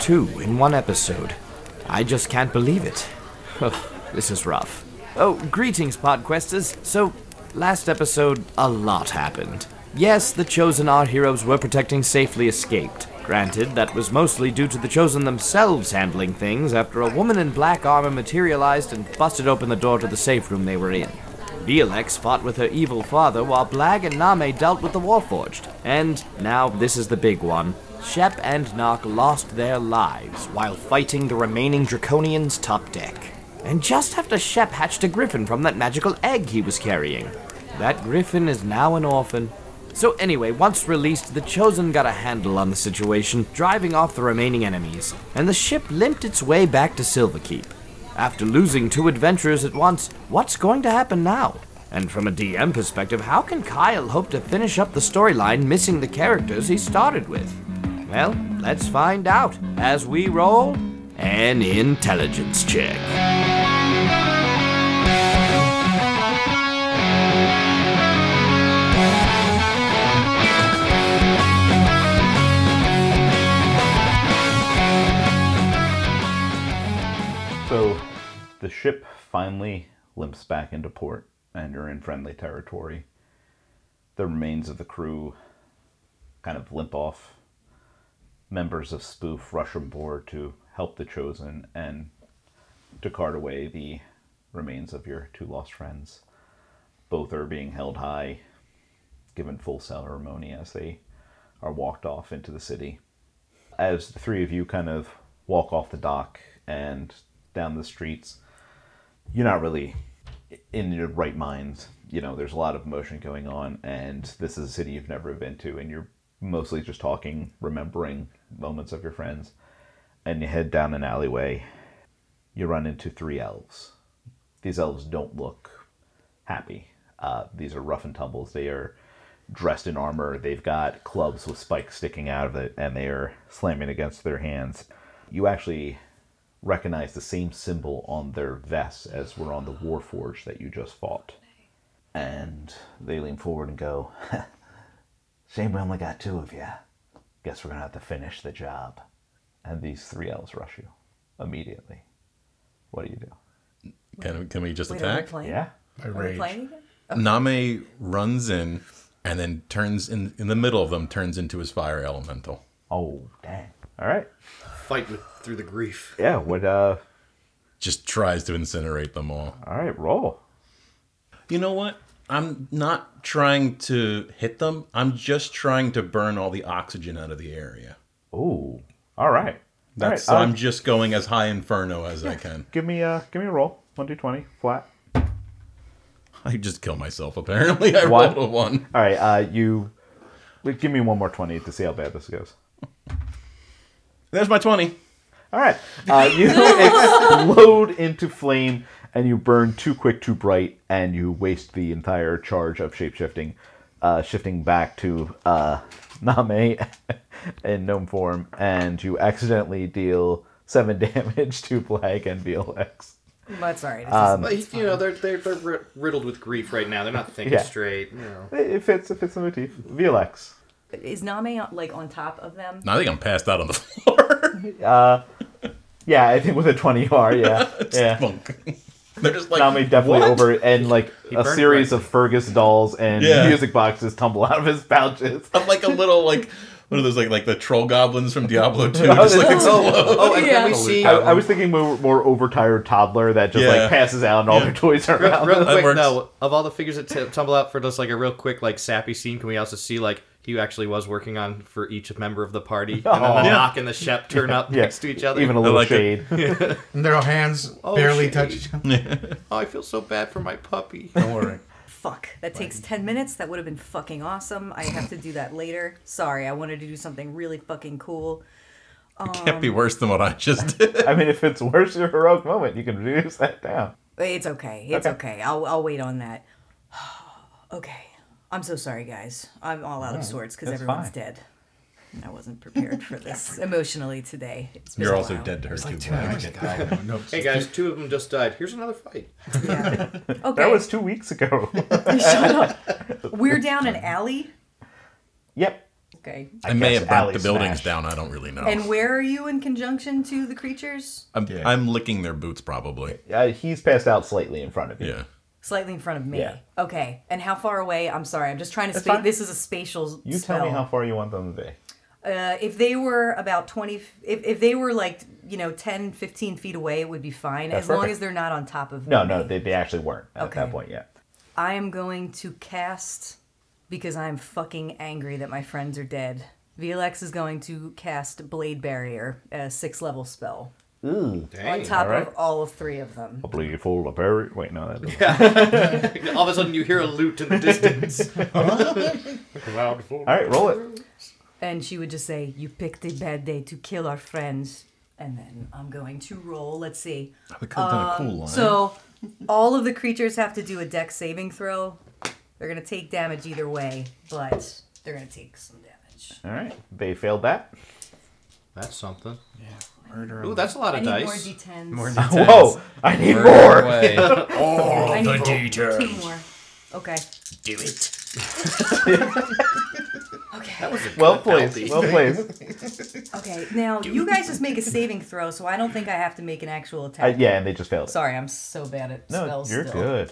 two in one episode. I just can't believe it. this is rough. Oh, greetings, Podquesters. So, last episode, a lot happened. Yes, the Chosen our heroes were protecting safely escaped. Granted, that was mostly due to the Chosen themselves handling things after a woman in black armor materialized and busted open the door to the safe room they were in. Violex fought with her evil father while Blag and Name dealt with the Warforged. And now this is the big one. Shep and Nock lost their lives while fighting the remaining Draconians top deck. And just after Shep hatched a griffin from that magical egg he was carrying. That griffin is now an orphan. So anyway, once released, the Chosen got a handle on the situation, driving off the remaining enemies, and the ship limped its way back to Silverkeep. After losing two adventurers at once, what's going to happen now? And from a DM perspective, how can Kyle hope to finish up the storyline missing the characters he started with? Well, let's find out as we roll an intelligence check. So the ship finally limps back into port and you're in friendly territory. The remains of the crew kind of limp off. Members of Spoof rush aboard to help the Chosen and to cart away the remains of your two lost friends. Both are being held high, given full ceremony as they are walked off into the city. As the three of you kind of walk off the dock and down the streets, you're not really in your right mind. You know, there's a lot of emotion going on, and this is a city you've never been to, and you're mostly just talking, remembering moments of your friends. And you head down an alleyway. You run into three elves. These elves don't look happy. Uh, these are rough and tumbles. They are dressed in armor. They've got clubs with spikes sticking out of it, and they are slamming against their hands. You actually recognize the same symbol on their vests as were on the war forge that you just fought. And they lean forward and go, Shame we only got two of you. Guess we're gonna have to finish the job. And these three elves rush you immediately. What do you do? Can, can we just Wait, are we attack? Yeah? I Are we rage. playing again? Name runs in and then turns in in the middle of them turns into his fire elemental. Oh, dang. All right. Fight with through the grief. Yeah, what, uh, Just tries to incinerate them all. all right, roll. You know what? I'm not trying to hit them. I'm just trying to burn all the oxygen out of the area. Ooh. All right. That's all right, I'm uh, just going as high inferno as I can. give me uh give me a roll. One d twenty flat. I just kill myself. Apparently, I One. rolled a one. All right, uh you give me one more twenty to see how bad this goes. There's my twenty. All right, uh, you explode into flame and you burn too quick, too bright, and you waste the entire charge of shapeshifting, uh, shifting back to uh, Name in gnome form, and you accidentally deal seven damage to Blag and VLX. That's all right. It's Um, just- you know, they're they're they're riddled with grief right now. They're not thinking Yeah. straight. You know. It fits. It fits the motif. VLX. is Name like on top of them? No, I think I'm passed out on the floor. Uh, yeah, I think with a twenty you are. Yeah, yeah. Bunk. They're just like Nami definitely "What?" over, and like a burned series bright. of Fergus dolls and Yeah. music boxes tumble out of his pouches. I'm like a little like what are those like like the troll goblins from Diablo 2 Oh, just like that's- explode. Oh, and Yeah. can we see? I, I was thinking more, more overtired toddler that just Yeah. like passes out and all Yeah. their toys are Real, around. real That quick, works. no. Of all the figures that t- tumble out for just like a real quick, like sappy scene, can we also see like he actually was working on for each member of the party, and then the Aw. Nock and the Shep turn up Yeah. next to each other. Even a little like it. shade. And their hands Oh, barely shit. touch each other. oh, I feel so bad for my puppy. Don't worry. Fuck. That takes 10 minutes. That would have been fucking awesome. I have to do that later. Sorry, I wanted to do something really fucking cool. Can't be worse than what I just did. I mean, if it's worse your heroic moment, you can reduce that down. It's okay. It's Okay. okay. I'll, I'll wait on that. okay. I'm so sorry, guys. I'm all out of sorts because That's everyone's fine. dead. And I wasn't prepared for this emotionally today. It's been You're a also while. dead to her too. Two hours hey guys, two of them just died. Here's another fight. Yeah. Okay. That was two weeks ago. Shut up. We're down an alley. yep. Okay. I, may guess have burnt alley the buildings smash. down. I don't really know. And where are you in conjunction to the creatures? I'm, Yeah. I'm licking their boots probably. Uh, he's passed out slightly in front of you. Yeah. Slightly in front of me. Yeah. Okay. And how far away? I'm sorry. I'm just trying to. That's Spa- fine. this is a spatial. You spell. tell me how far you want them to be. Uh, if they were about 20 if, if they were like you know 10 15 feet away it would be fine That's as long as they're not on top of No, me. no, they, they actually weren't at Okay. that point yet. i am going to cast because i'm fucking angry that my friends are dead vlex is going to cast blade barrier a six level spell Ooh. on top alright. of all of three of them A bleed full of berry. Wait, no, that doesn't. Yeah. All of a sudden, you hear a lute in the distance. All right, roll it. and she would just say you picked a bad day to kill our friends and then i'm going to roll let's see We could have done a cool um, line. So all of the creatures have to do a Dex saving throw. They're gonna take damage either way, but they're gonna take some damage. All right, they failed that. That's something. Murder. Ooh, that's a lot I of need more dice. d10s. More Whoa! I need Murder more. away. I need details. two more. Okay. Do it. Okay. Well placed. Well placed. Okay. Now you guys just make a saving throw, so I don't think I have to make an actual Uh, attack. yeah, and they just failed. it. Sorry, I'm so bad at No, spells. you're still. good.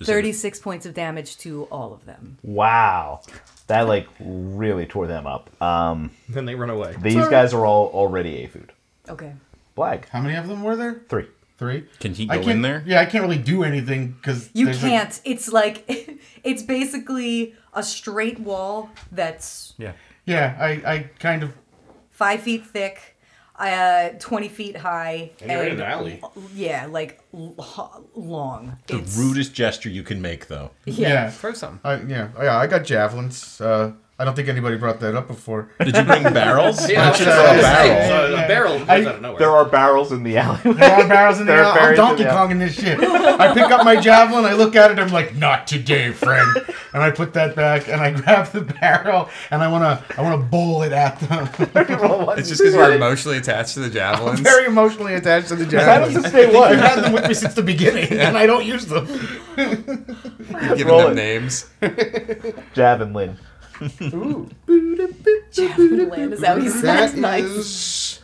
Just- Thirty-six points of damage to all of them. Wow, that like really tore them up. Um, Then they run away. these guys are all already a food. Okay. Blag. How many of them were there? three. Three. Can he I go can't, in there? Yeah, I can't really do anything because You can't. It's like it's basically a straight wall that's Yeah. yeah, I, I kind of. five feet thick, uh, twenty feet high, And you're in an alley. Yeah, like l- h- long. The It's- rudest gesture you can make, though. Yeah. Throw some. I, yeah. Oh, yeah, I got javelins. Uh, I don't think anybody brought that up before. Did you bring barrels? Yeah, I was That's, gonna uh, say, barrel. so a barrel comes I- out of nowhere. There are barrels in the alleyway. There are barrels in the There alley. I'm barrels in Donkey. Kong in this shit. I pick up my javelin, I look at it, I'm like, not today, friend. And I put that back, and I grab the barrel, and I wanna, I wanna bowl it at them. It's just because you're emotionally attached to the javelins. Very emotionally attached to the javelins. How does javelins. this stay I've had them with me since the beginning, and I don't use them. You've given Roll them it. names. Jab and Lynn. Javelin, is that what you said? That nice. is-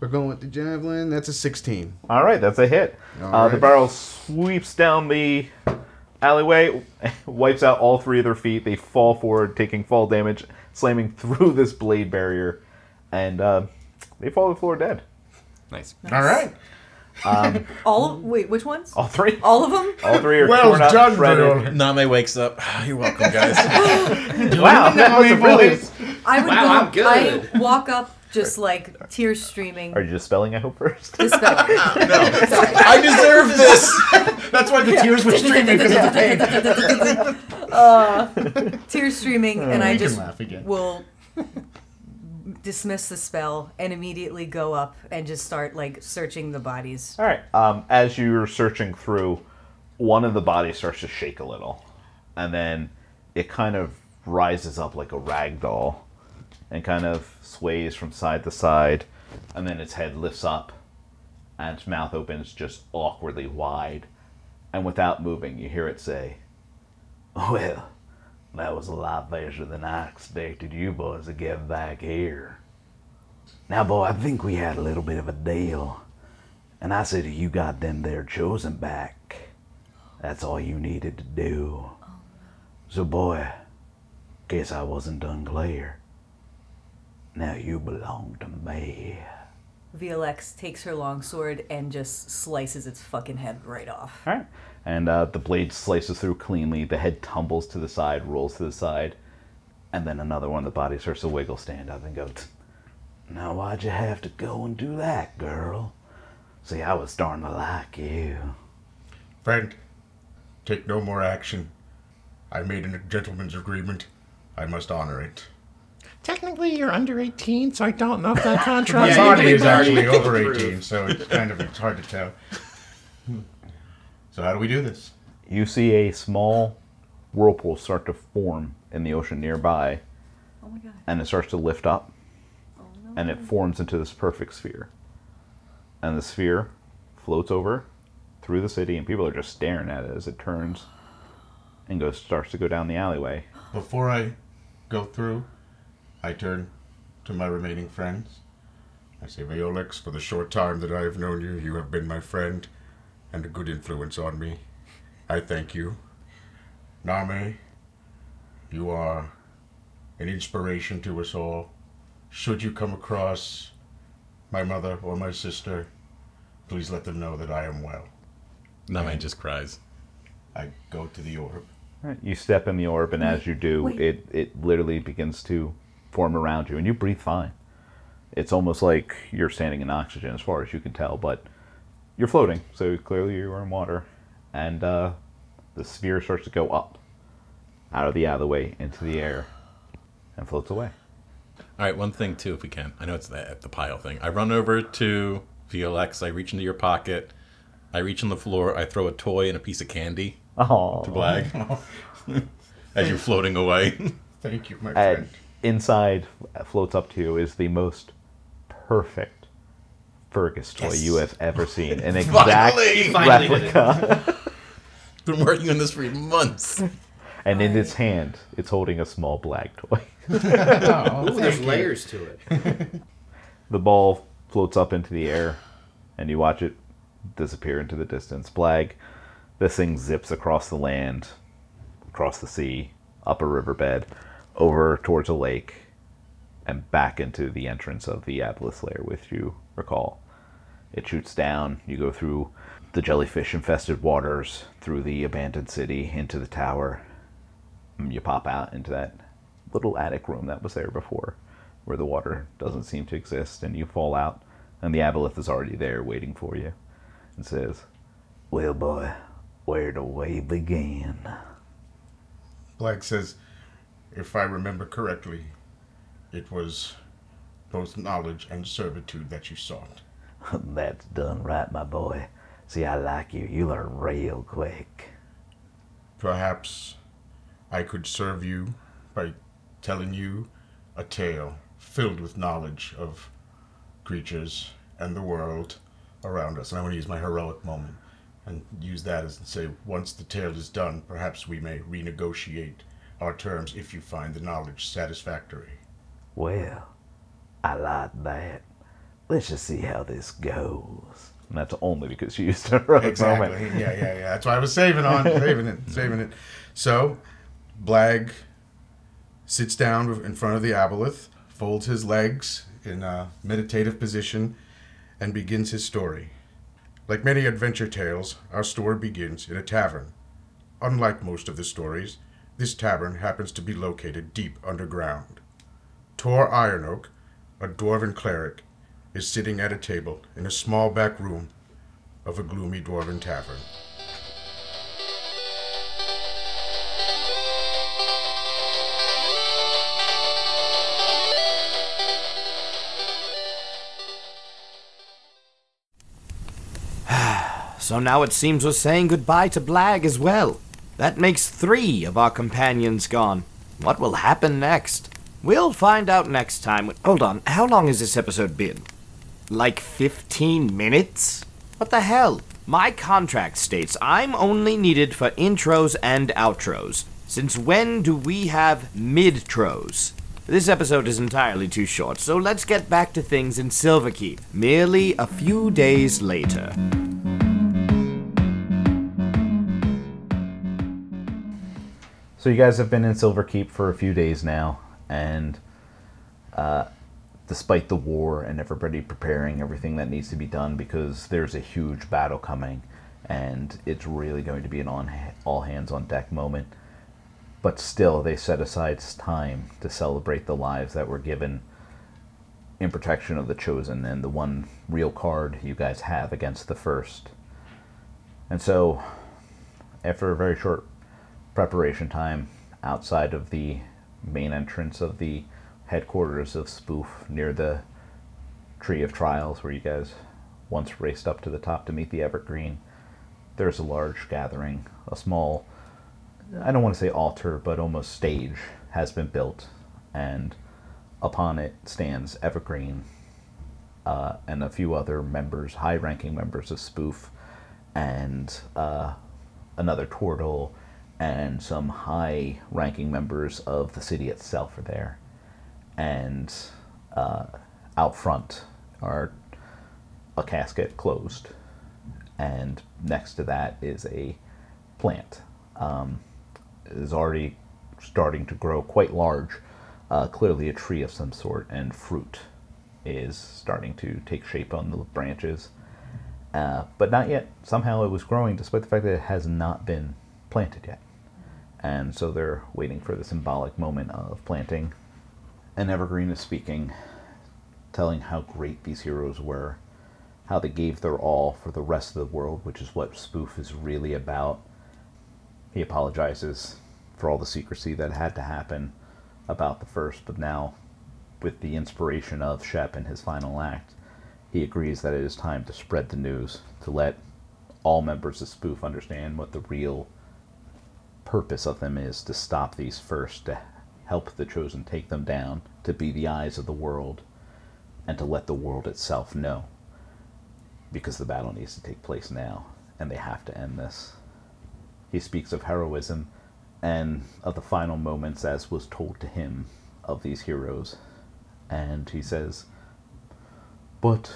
We're going with the javelin. That's a 16. All right, that's a hit. All Uh, The right. barrel sweeps down the alleyway, wipes out all three of their feet. They fall forward, taking fall damage, slamming through this blade barrier, and uh, they fall to the floor dead. Nice. All right. Um, All of, wait, which ones? All three. All of them? All three are Well torn up, done, shredded. Bill. Name wakes up. You're welcome, guys. Wow, that was really. I would Wow, go. I'm good. I walk up just like tears streaming. Are you just spelling? I hope first. This spell. Sorry. I deserve this. That's why the tears were streaming because of the pain. Uh, tears streaming, uh, and I just laugh again. will dismiss the spell and immediately go up and just start like searching the bodies. All right. Um, as you're searching through, one of the bodies starts to shake a little, and then it kind of rises up like a rag doll, and kind of sways from side to side, and then its head lifts up, and its mouth opens just awkwardly wide, and without moving, you hear it say, "Well, that was a lot better than I expected you boys to get back here." Now, boy, I think we had a little bit of a deal. And I said, you got them there chosen back. That's all you needed to do. So, boy, guess I wasn't done clear. Now you belong to me. VLX takes her longsword and just slices its fucking head right off. All right. And uh, the blade slices through cleanly. The head tumbles to the side, rolls to the side. And then another one the body starts to wiggle, stand up, and go, Now, why'd you have to go and do that, girl? See, I was starting to like you. Friend, take no more action. I made a gentleman's agreement. I must honor it. Technically, you're under 18, so I don't know if that My contract. Yeah, you body is actually over 18, so it's kind of it's hard to tell. So how do we do this? You see a small whirlpool start to form in the ocean nearby, Oh my god. and it starts to lift up, oh, and it forms into this perfect sphere. And the sphere floats over through the city, and people are just staring at it as it turns and goes starts to go down the alleyway. Before I go through, I turn to my remaining friends. I say, Violix, for the short time that I have known you, you have been my friend and a good influence on me. I thank you. Name, you are an inspiration to us all. Should you come across my mother or my sister, please let them know that I am well. Name just cries. I go to the orb. Right, You step in the orb, and as you do, wait. it it literally begins to form around you, and you breathe fine. It's almost like you're standing in oxygen, as far as you can tell, but you're floating, so clearly you are in water, and uh, the sphere starts to go up, out of the out of the way into the air, and floats away. All right, one thing too, if we can. I know it's the, the pile thing. I run over to VLX. I reach into your pocket. I reach on the floor. I throw a toy and a piece of candy Oh, to Blag as you're floating away. Thank you, my and friend. inside floats up to you is the most perfect Fergus toy you have ever seen. An exact Finally! Finally replica. Been working on this for months. And in its hand, it's holding a small black toy. Oh, Ooh, there's layers to it. The ball floats up into the air, and you watch it disappear into the distance. Blag, this thing zips across the land, across the sea, up a riverbed, over towards a lake, and back into the entrance of the Aboleth lair, with you recall. It shoots down. You go through the jellyfish infested waters, through the abandoned city, into the tower. Mm, you pop out into that little attic room that was there before, where the water doesn't seem to exist, and you fall out, and the Aboleth is already there waiting for you, and says, Well, boy, where do we begin? Blag says, if I remember correctly, it was both knowledge and servitude that you sought. That's done right, my boy. See, I like you. You learn real quick. Perhaps I could serve you by telling you a tale filled with knowledge of creatures and the world around us. And I want to use my heroic moment and use that as and say, once the tale is done, perhaps we may renegotiate our terms if you find the knowledge satisfactory. Well, I like that. Let's just see how this goes. And that's only because you used a heroic Exactly. moment. Yeah, yeah, yeah. That's why I was saving on, saving it, saving it. So, Blag sits down in front of the aboleth, folds his legs in a meditative position, and begins his story. Like many adventure tales, our story begins in a tavern. Unlike most of the stories, this tavern happens to be located deep underground. Tor Ironoak, a dwarven cleric, is sitting at a table in a small back room of a gloomy dwarven tavern. So now it seems we're saying goodbye to Blag as well. That makes three of our companions gone. What will happen next? We'll find out next time. Hold on, how long has this episode been? Like 15 minutes? What the hell? My contract states I'm only needed for intros and outros. Since when do we have mid-tros? This episode is entirely too short, so let's get back to things in Silverkeep, merely a few days later. So you guys have been in Silverkeep for a few days now, and uh, despite the war and everybody preparing everything that needs to be done, because there's a huge battle coming, and it's really going to be an on all hands on deck moment. But still, they set aside time to celebrate the lives that were given in protection of the chosen and the one real card you guys have against the first. And so, after a very short preparation time outside of the main entrance of the headquarters of Spoof near the Tree of Trials, where you guys once raced up to the top to meet the Evergreen. There's a large gathering, a small, I don't want to say altar, but almost stage has been built, and upon it stands Evergreen uh, and a few other members, high ranking members of Spoof, and uh, another Tortle, and some high ranking members of the city itself are there. and uh, out front are a casket closed, and next to that is a plant. Um, already starting to grow quite large, uh, clearly a tree of some sort, and fruit is starting to take shape on the branches. Uh, but not yet. Somehow it was growing despite the fact that it has not been planted yet. And so they're waiting for the symbolic moment of planting. And Evergreen is speaking, telling how great these heroes were, how they gave their all for the rest of the world, which is what Spoof is really about. He apologizes for all the secrecy that had to happen about the first, but now, with the inspiration of Shep in his final act, he agrees that it is time to spread the news, to let all members of Spoof understand what the real purpose of them is to stop these first, to help the Chosen take them down, to be the eyes of the world, and to let the world itself know. Because the battle needs to take place now, and they have to end this. He speaks of heroism and of the final moments as was told to him of these heroes. And he says, But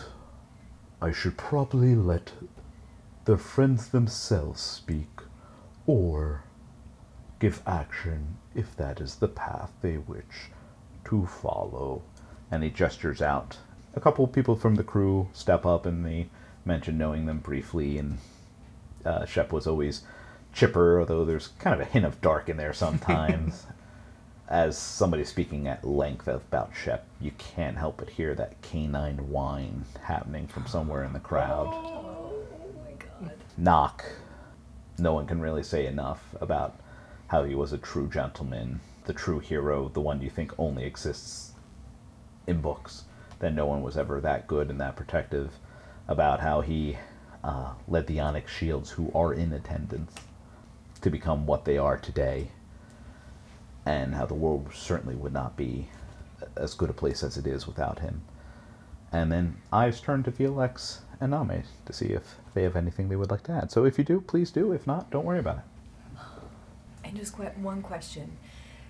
I should probably let the friends themselves speak, or give action if that is the path they wish to follow. And he gestures out. A couple people from the crew step up and they mention knowing them briefly, and uh, Shep was always chipper, although there's kind of a hint of dark in there sometimes. As somebody speaking at length about Shep, you can't help but hear that canine whine happening from somewhere in the crowd. Nock. No one can really say enough about how he was a true gentleman, the true hero, the one you think only exists in books, that no one was ever that good and that protective, about how he uh, led the Onyx Shields, who are in attendance, to become what they are today, and how the world certainly would not be as good a place as it is without him. And then eyes turn to Felix and Name to see if they have anything they would like to add. So if you do, please do. If not, don't worry about it. And just que- one question: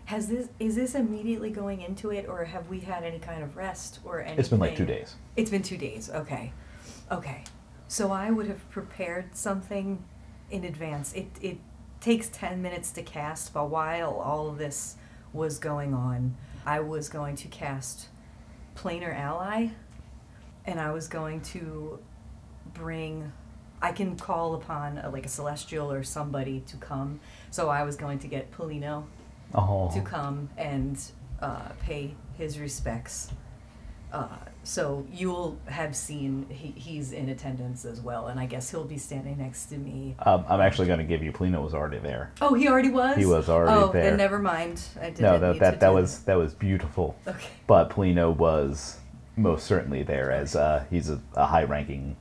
Has this is this immediately going into it, or have we had any kind of rest or anything? It's been like two days. It's been two days. Okay, okay. So I would have prepared something in advance. It it takes ten minutes to cast, but while all of this was going on, I was going to cast Planar Ally, and I was going to bring. I can call upon a, like a celestial or somebody to come. So I was going to get Polino Oh, to come and uh, pay his respects. Uh, so you'll have seen he, he's in attendance as well, and I guess he'll be standing next to me. um, I'm actually going to give you. Polino was already there. Oh, he already was. He was already oh, there. then never mind. I didn't No, that that, that was that was beautiful. Okay. But Polino was most certainly there as uh, he's a, a high-ranking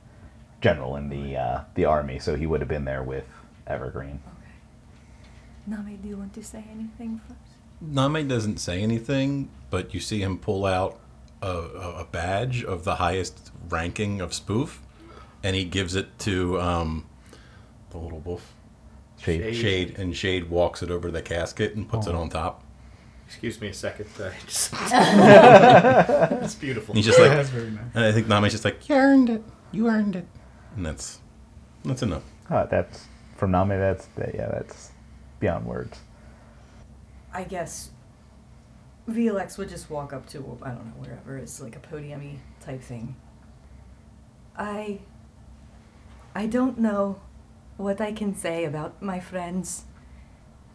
general in the uh, the army, so he would have been there with Evergreen. Nami, do you want to say anything first? Name doesn't say anything, but you see him pull out a, a a badge of the highest ranking of spoof, and he gives it to um, the little wolf. Shade. Shade and Shade walks it over to the casket and puts it on top. Excuse me a second. I just... it's beautiful. And he's just like, That's very nice. and I think Name's just like, you earned it, you earned it, and that's that's enough. Uh, that's from Name. That's that, yeah. That's beyond words. I guess VLX would just walk up to I don't know wherever it's like a podiumy type thing. I I don't know what I can say about my friends.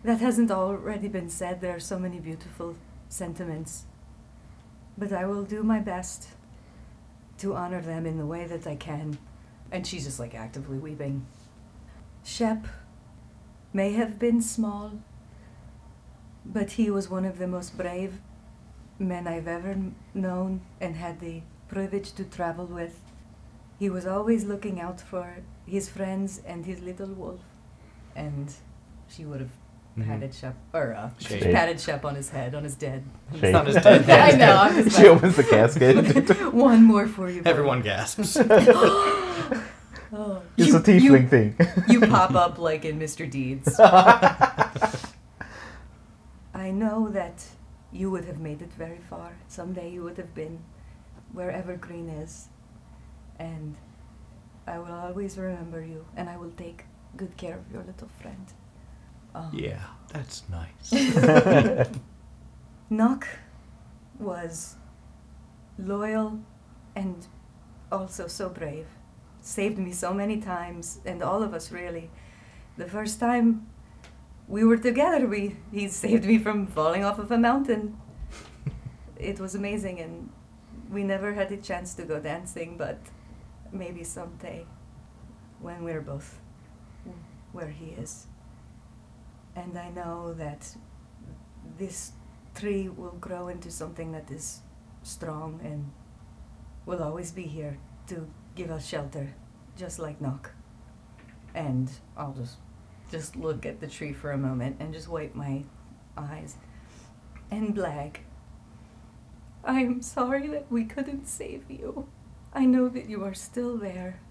That hasn't already been said. There are so many beautiful sentiments. But I will do my best to honor them in the way that I can. And she's just like actively weeping. Shep may have been small, but he was one of the most brave men I've ever known and had the privilege to travel with. He was always looking out for his friends and his little wolf. And she would have patted Shep, or uh, Shade. patted Shep on his head, on his dead. Shade. Not as dead. I know. I'm just she opens the casket. one more for you. buddy." Everyone gasps. Oh. it's You- a tiefling you- thing. you pop up like in Mr. Deeds. I know that you would have made it very far. Someday you would have been wherever Green is. And I will always remember you, and I will take good care of your little friend. Um, Yeah, that's nice. Nock was loyal and also so brave. Saved me so many times, and all of us really. The first time we were together, we he saved me from falling off of a mountain. it was amazing, and we never had a chance to go dancing, but maybe someday, when we're both where he is. And I know that this tree will grow into something that is strong and will always be here to give us shelter, just like Nock. And I'll just just look at the tree for a moment and just wipe my eyes. And Blag. I am sorry that we couldn't save you. I know that you are still there,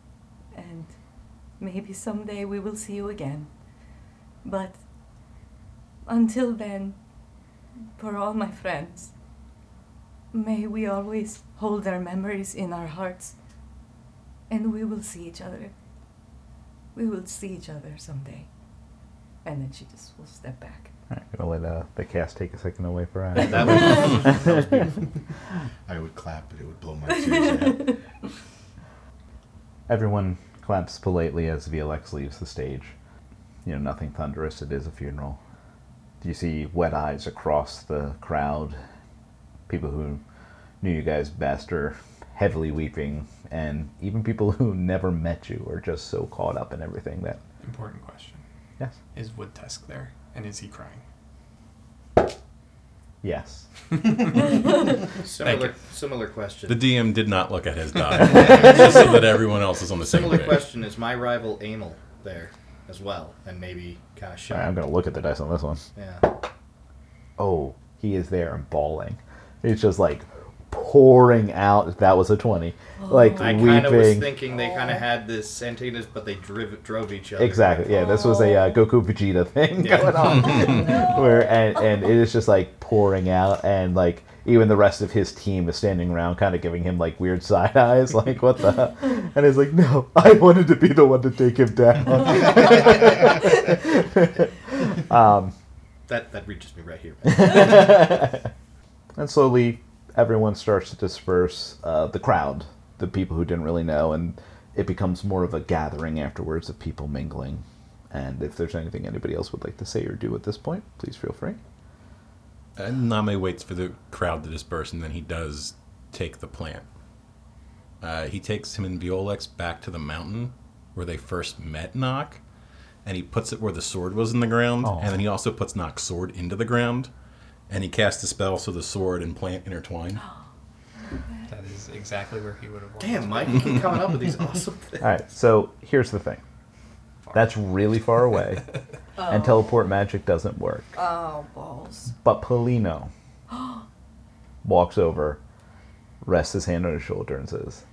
and maybe someday we will see you again. But until then, for all my friends, may we always hold their memories in our hearts, and we will see each other. We will see each other someday. And then she just will step back. All right, gonna let uh, the cast take a second away for us. That was, that was beautiful. I would clap, but it would blow my tears out. Everyone claps politely as VLX leaves the stage. You know, nothing thunderous. It is a funeral. You see wet eyes across the crowd. People who knew you guys best are heavily weeping, and even people who never met you are just so caught up in everything that. Important question. Yes. Is Wood Tusk there? And is he crying? Yes. Similar, similar question. The DM did not look at his die, just so that everyone else is on the same Similar page. question is my rival Amel there as well, and maybe kind of All right, I'm gonna look at the dice on this one. Yeah. Oh, he is there and bawling. He's just like pouring out. That was a twenty. Like I kind of was thinking they kind of had this antagonist, but they driv- drove each other. Exactly. Yeah, this was a uh, Goku Vegeta thing Yeah. going on, where and and it is just like pouring out, and like even the rest of his team is standing around, kind of giving him like weird side eyes, like what the, and he's like, no, I wanted to be the one to take him down. That that reaches me right here. And slowly, everyone starts to disperse. Uh, the crowd, the people who didn't really know, and it becomes more of a gathering afterwards of people mingling. And if there's anything anybody else would like to say or do at this point, please feel free. And Name waits for the crowd to disperse, and then he does take the plant. Uh, he takes him and Violex back to the mountain where they first met Nock, and he puts it where the sword was in the ground, Aw. and then he also puts Nock's sword into the ground, and he casts a spell so the sword and plant intertwine. That is exactly where he would have wanted Damn, Mike, you keep coming up with these awesome things. All right, so here's the thing. That's really far away, and teleport magic doesn't work. Oh, balls. But Polino walks over, rests his hand on his shoulder, and says,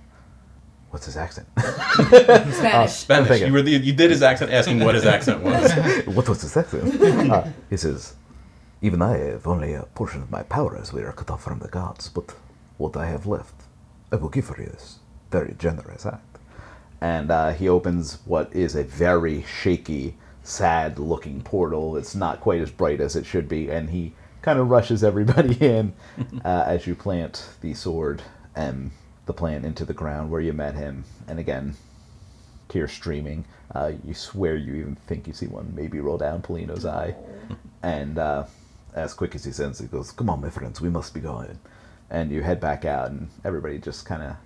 "What's his accent? Spanish. Spanish. You, were the, you did his accent asking what his accent was. what was his accent?" Uh, he says, "Even I have only a portion of my power as we are cut off from the gods, but what I have left, I will give for this very generous act." And uh, he opens what is a very shaky, sad-looking portal. It's not quite as bright as it should be, and he kind of rushes everybody in uh, as you plant the sword and the plant into the ground where you met him. And again, tears streaming. Uh, you swear you even think you see one maybe roll down Polino's eye. And uh, as quick as he sends, he goes, Come on, my friends, we must be going. And you head back out, and everybody just kind of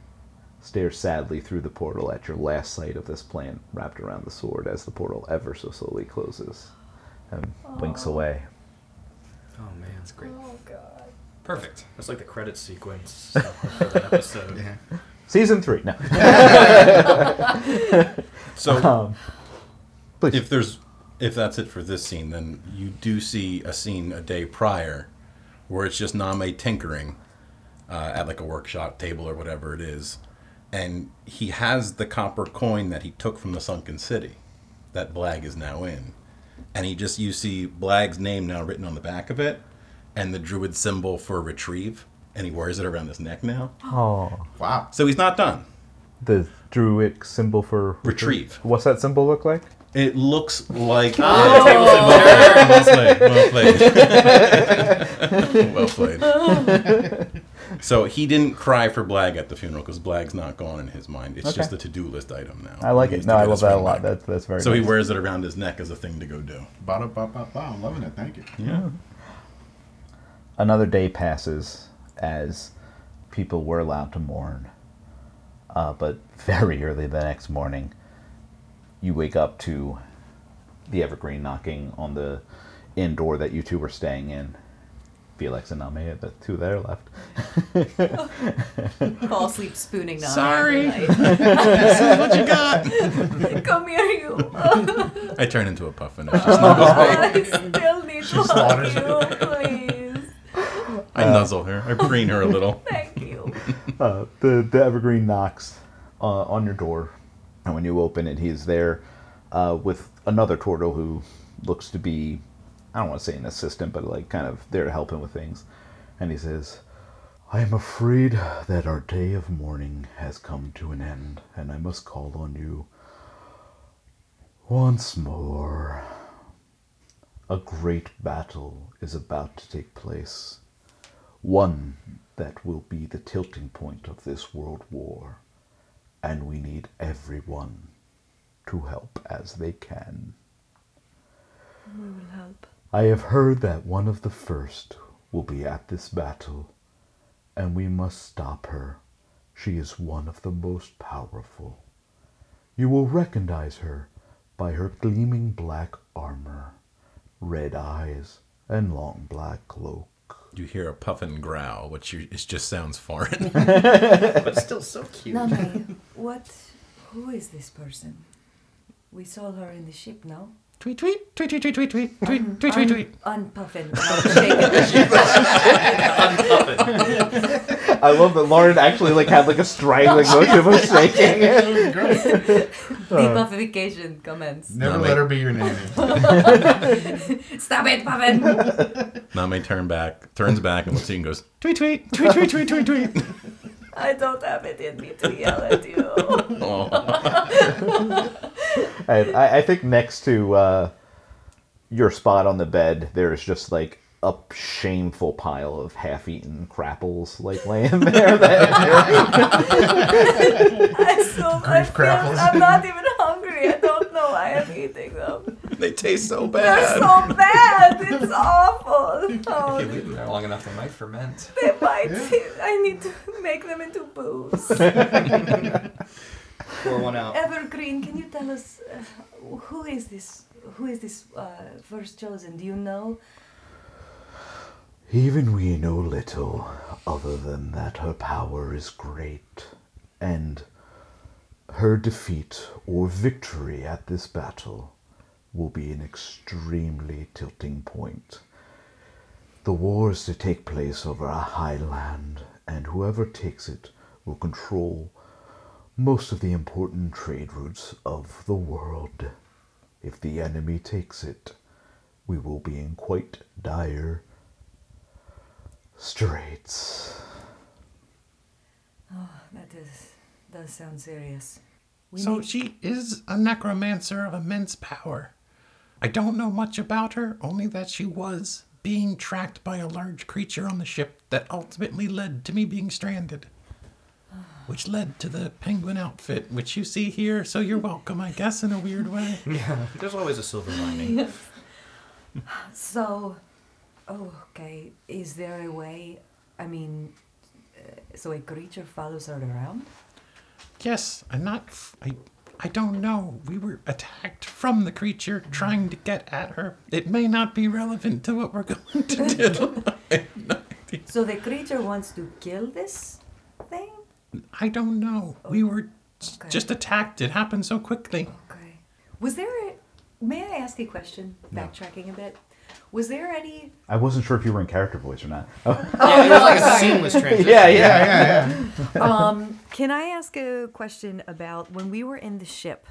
stares sadly through the portal at your last sight of this plant wrapped around the sword as the portal ever so slowly closes and winks away. Oh man, that's great. Oh, God. Perfect. That's like the credit sequence for that episode. Yeah. Season three. No. So Um, please. if there's if that's it for this scene, then you do see a scene a day prior where it's just Name tinkering uh, at like a workshop table or whatever it is, and he has the copper coin that he took from the sunken city that Blag is now in, and he just you see Blag's name now written on the back of it, and the druid symbol for retrieve, and he wears it around his neck now. Oh, Wow. So he's not done. the druid symbol for Retrieve. What's that symbol look like? It looks like. Oh. well played. Well played. well played. So he didn't cry for Blag at the funeral because Blag's not gone in his mind. It's Okay. just a to-do list item now. I like it. No, I love that a lot. back. That's that's very. So he wears it around his neck as a thing to go do. Ba da ba ba ba. I'm loving it. Thank you. Yeah. Another day passes as people were allowed to mourn, uh, but very early the next morning, you wake up to the Evergreen knocking on the inn door that you two were staying in. Felix and Name, the two that are left. Fall asleep spooning Nami. Sorry. every what you got? Come here, you. I turn into a puffin. It's just not I still need to hug slaughters you, please. I nuzzle her. I preen her a little. Thank you. Uh, the the evergreen knocks uh, on your door, and when you open it, he's there uh, with another turtle who looks to be I don't want to say an assistant, but like kind of there to help him with things. And he says, "I am afraid that our day of mourning has come to an end, and I must call on you once more. A great battle is about to take place." one that will be the tilting point of this world war, and we need everyone to help as they can. We will help. I have heard that one of the first will be at this battle, and we must stop her. She is one of the most powerful. You will recognize her by her gleaming black armor, red eyes, and long black cloak. You hear a puffin growl, which you, it just sounds foreign. but still so cute. Nami, what? Who is this person? We saw her in the ship, no? tweet, tweet, tweet, tweet, tweet, tweet, tweet, Un- tweet, tweet, tweet, tweet. Unpuffin. I'll shake it. I love that Lauren actually like had like a strangling motion of shaking. Depuffification commence. Never No, let mate. her be your nanny. Stop it, Puffin! Name turn back, turns back and looks at you and goes, tweet, tweet, tweet, tweet, tweet, tweet, tweet. I don't have it in me to yell at you. And I, I think next to uh, your spot on the bed, there's just like a shameful pile of half-eaten crapples like laying there. That I so I Grief feel, crapples. I'm not even hungry. I don't know why I'm eating them. They taste so bad. They're so bad. It's awful. Oh, If you leave them there long enough, they might ferment. they might. I need to make them into booze. Pour one out. Evergreen, can you tell us uh, who is this? Who is this uh, first chosen? Do you know? Even we know little, other than that her power is great, and her defeat or victory at this battle will be an extremely tilting point. The war is to take place over a high land, and whoever takes it will control most of the important trade routes of the world. If the enemy takes it, we will be in quite dire straits. Ah, that is does sound serious. We So need- she is a necromancer of immense power. I don't know much about her, only that she was being tracked by a large creature on the ship that ultimately led to me being stranded. Which led to the penguin outfit, which you see here, so you're welcome, I guess, in a weird way. Yeah, there's always a silver lining. So, oh, okay. Is there a way? I mean, uh, so a creature follows her around? Yes, I'm not. f- I, I don't know. We were attacked from the creature trying to get at her. It may not be relevant to what we're going to do. No. So the creature wants to kill this thing? I don't know. We oh, were Okay. just attacked. It happened so quickly. Okay. Was there a? May I ask a question? Backtracking a bit. Was there any? I wasn't sure if you were in character voice or not. Oh, yeah, it was like a seamless transition. yeah, yeah. Yeah, yeah, yeah. um, can I ask a question about when we were in the ship,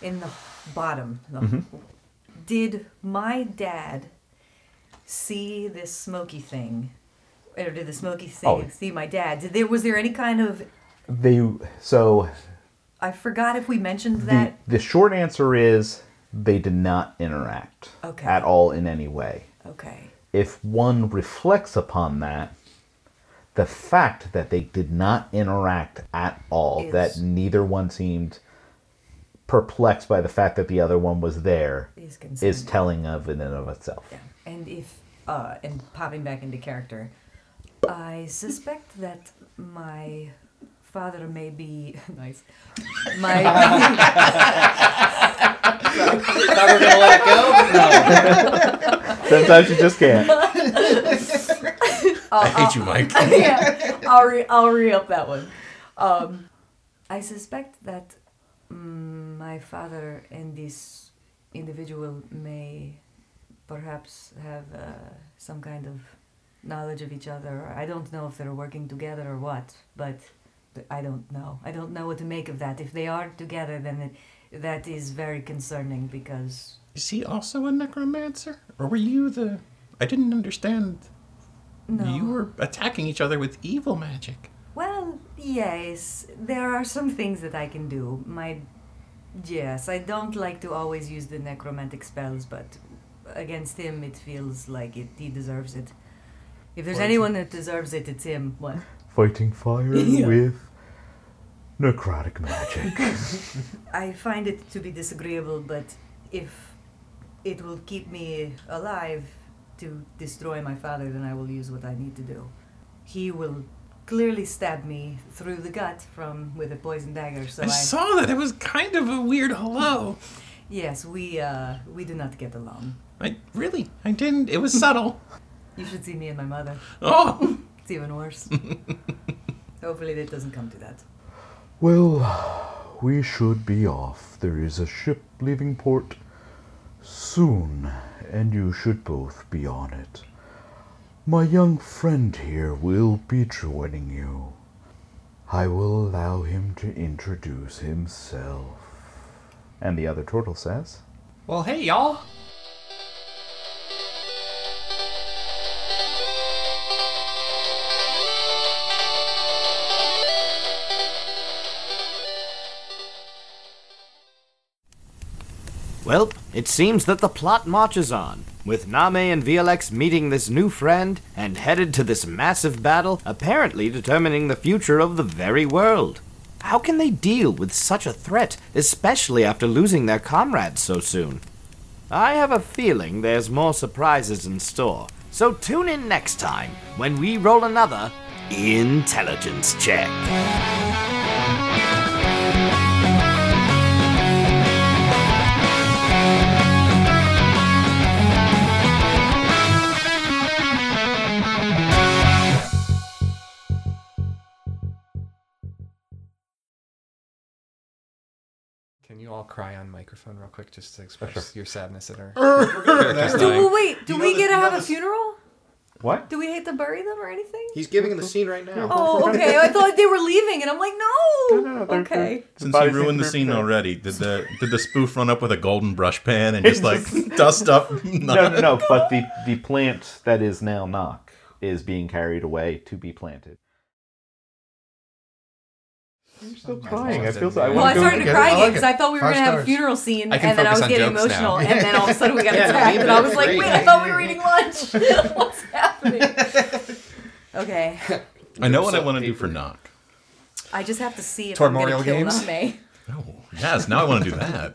in the bottom? the- Did my dad see this smoky thing, or did the smoky thing Oh. see my dad? Did there was there any kind of? They so I forgot if we mentioned the that. the short answer is they did not interact Okay. at all in any way. Okay. If one reflects upon that, the fact that they did not interact at all, Is- that neither one seemed perplexed by the fact that the other one was there, Is is telling of in and of itself. Yeah. And if uh, and popping back into character, I suspect that my father may be nice. My Thought we were gonna let it go? No. Sometimes you just can't. I hate you, Mike. yeah, I'll re I'll re up that one. Um, I suspect that mm, my father and this individual may perhaps have uh, some kind of knowledge of each other. I don't know if they're working together or what, but th- I don't know. I don't know what to make of that. If they are together, then it, that is very concerning because Is he also a necromancer? Or were you the. I didn't understand. no. You were attacking each other with evil magic. Well, yes, there are some things that I can do. My yes, I don't like to always use the necromantic spells, but against him it feels like it he deserves it. If there's anyone that deserves it, it's him. What? Fighting fire Yeah. with necrotic magic. I find it to be disagreeable, but if it will keep me alive to destroy my father, then I will use what I need to do. He will clearly stab me through the gut from with a poison dagger, so I I saw that. It was kind of a weird hello. Yes, we uh we do not get along. I really, I didn't. It was subtle. You should see me and my mother. Oh, It's even worse. Hopefully that doesn't come to that. well, we should be off. There is a ship leaving port soon, and you should both be on it. My young friend here will be joining you. I will allow him to introduce himself. And the other turtle says, Well, hey, y'all. Well, it seems that the plot marches on, with Name and VLX meeting this new friend and headed to this massive battle, apparently determining the future of the very world. How can they deal with such a threat, especially after losing their comrades so soon? I have a feeling there's more surprises in store, so tune in next time when we roll another intelligence check. All cry on microphone real quick just to oh, express your sadness at our Do, dying? well, wait, do You we know get to the- you have a the- funeral? What? Do we hate to bury them or anything? He's giving the scene right now. Oh, okay. I thought they were leaving, and I'm like, no. no, no, they're- okay. since bodies you ruined the scene perfect- already, did the did the spoof run up with a golden brush pan and just like dust up? No, no, no. But the the plant that is now Nock is being carried away to be planted. You're still crying. I feel so. I Well, I started to cry again because. I thought we were gonna have a funeral scene, and then I was getting emotional, and then all of a sudden we got Yeah, attacked, and I was like, wait, I thought we were eating lunch. What's happening? Okay, I know what I want to do for Nock. I just have to see if Tormorial I'm gonna kill games? Name. Oh yes, now I want to do that.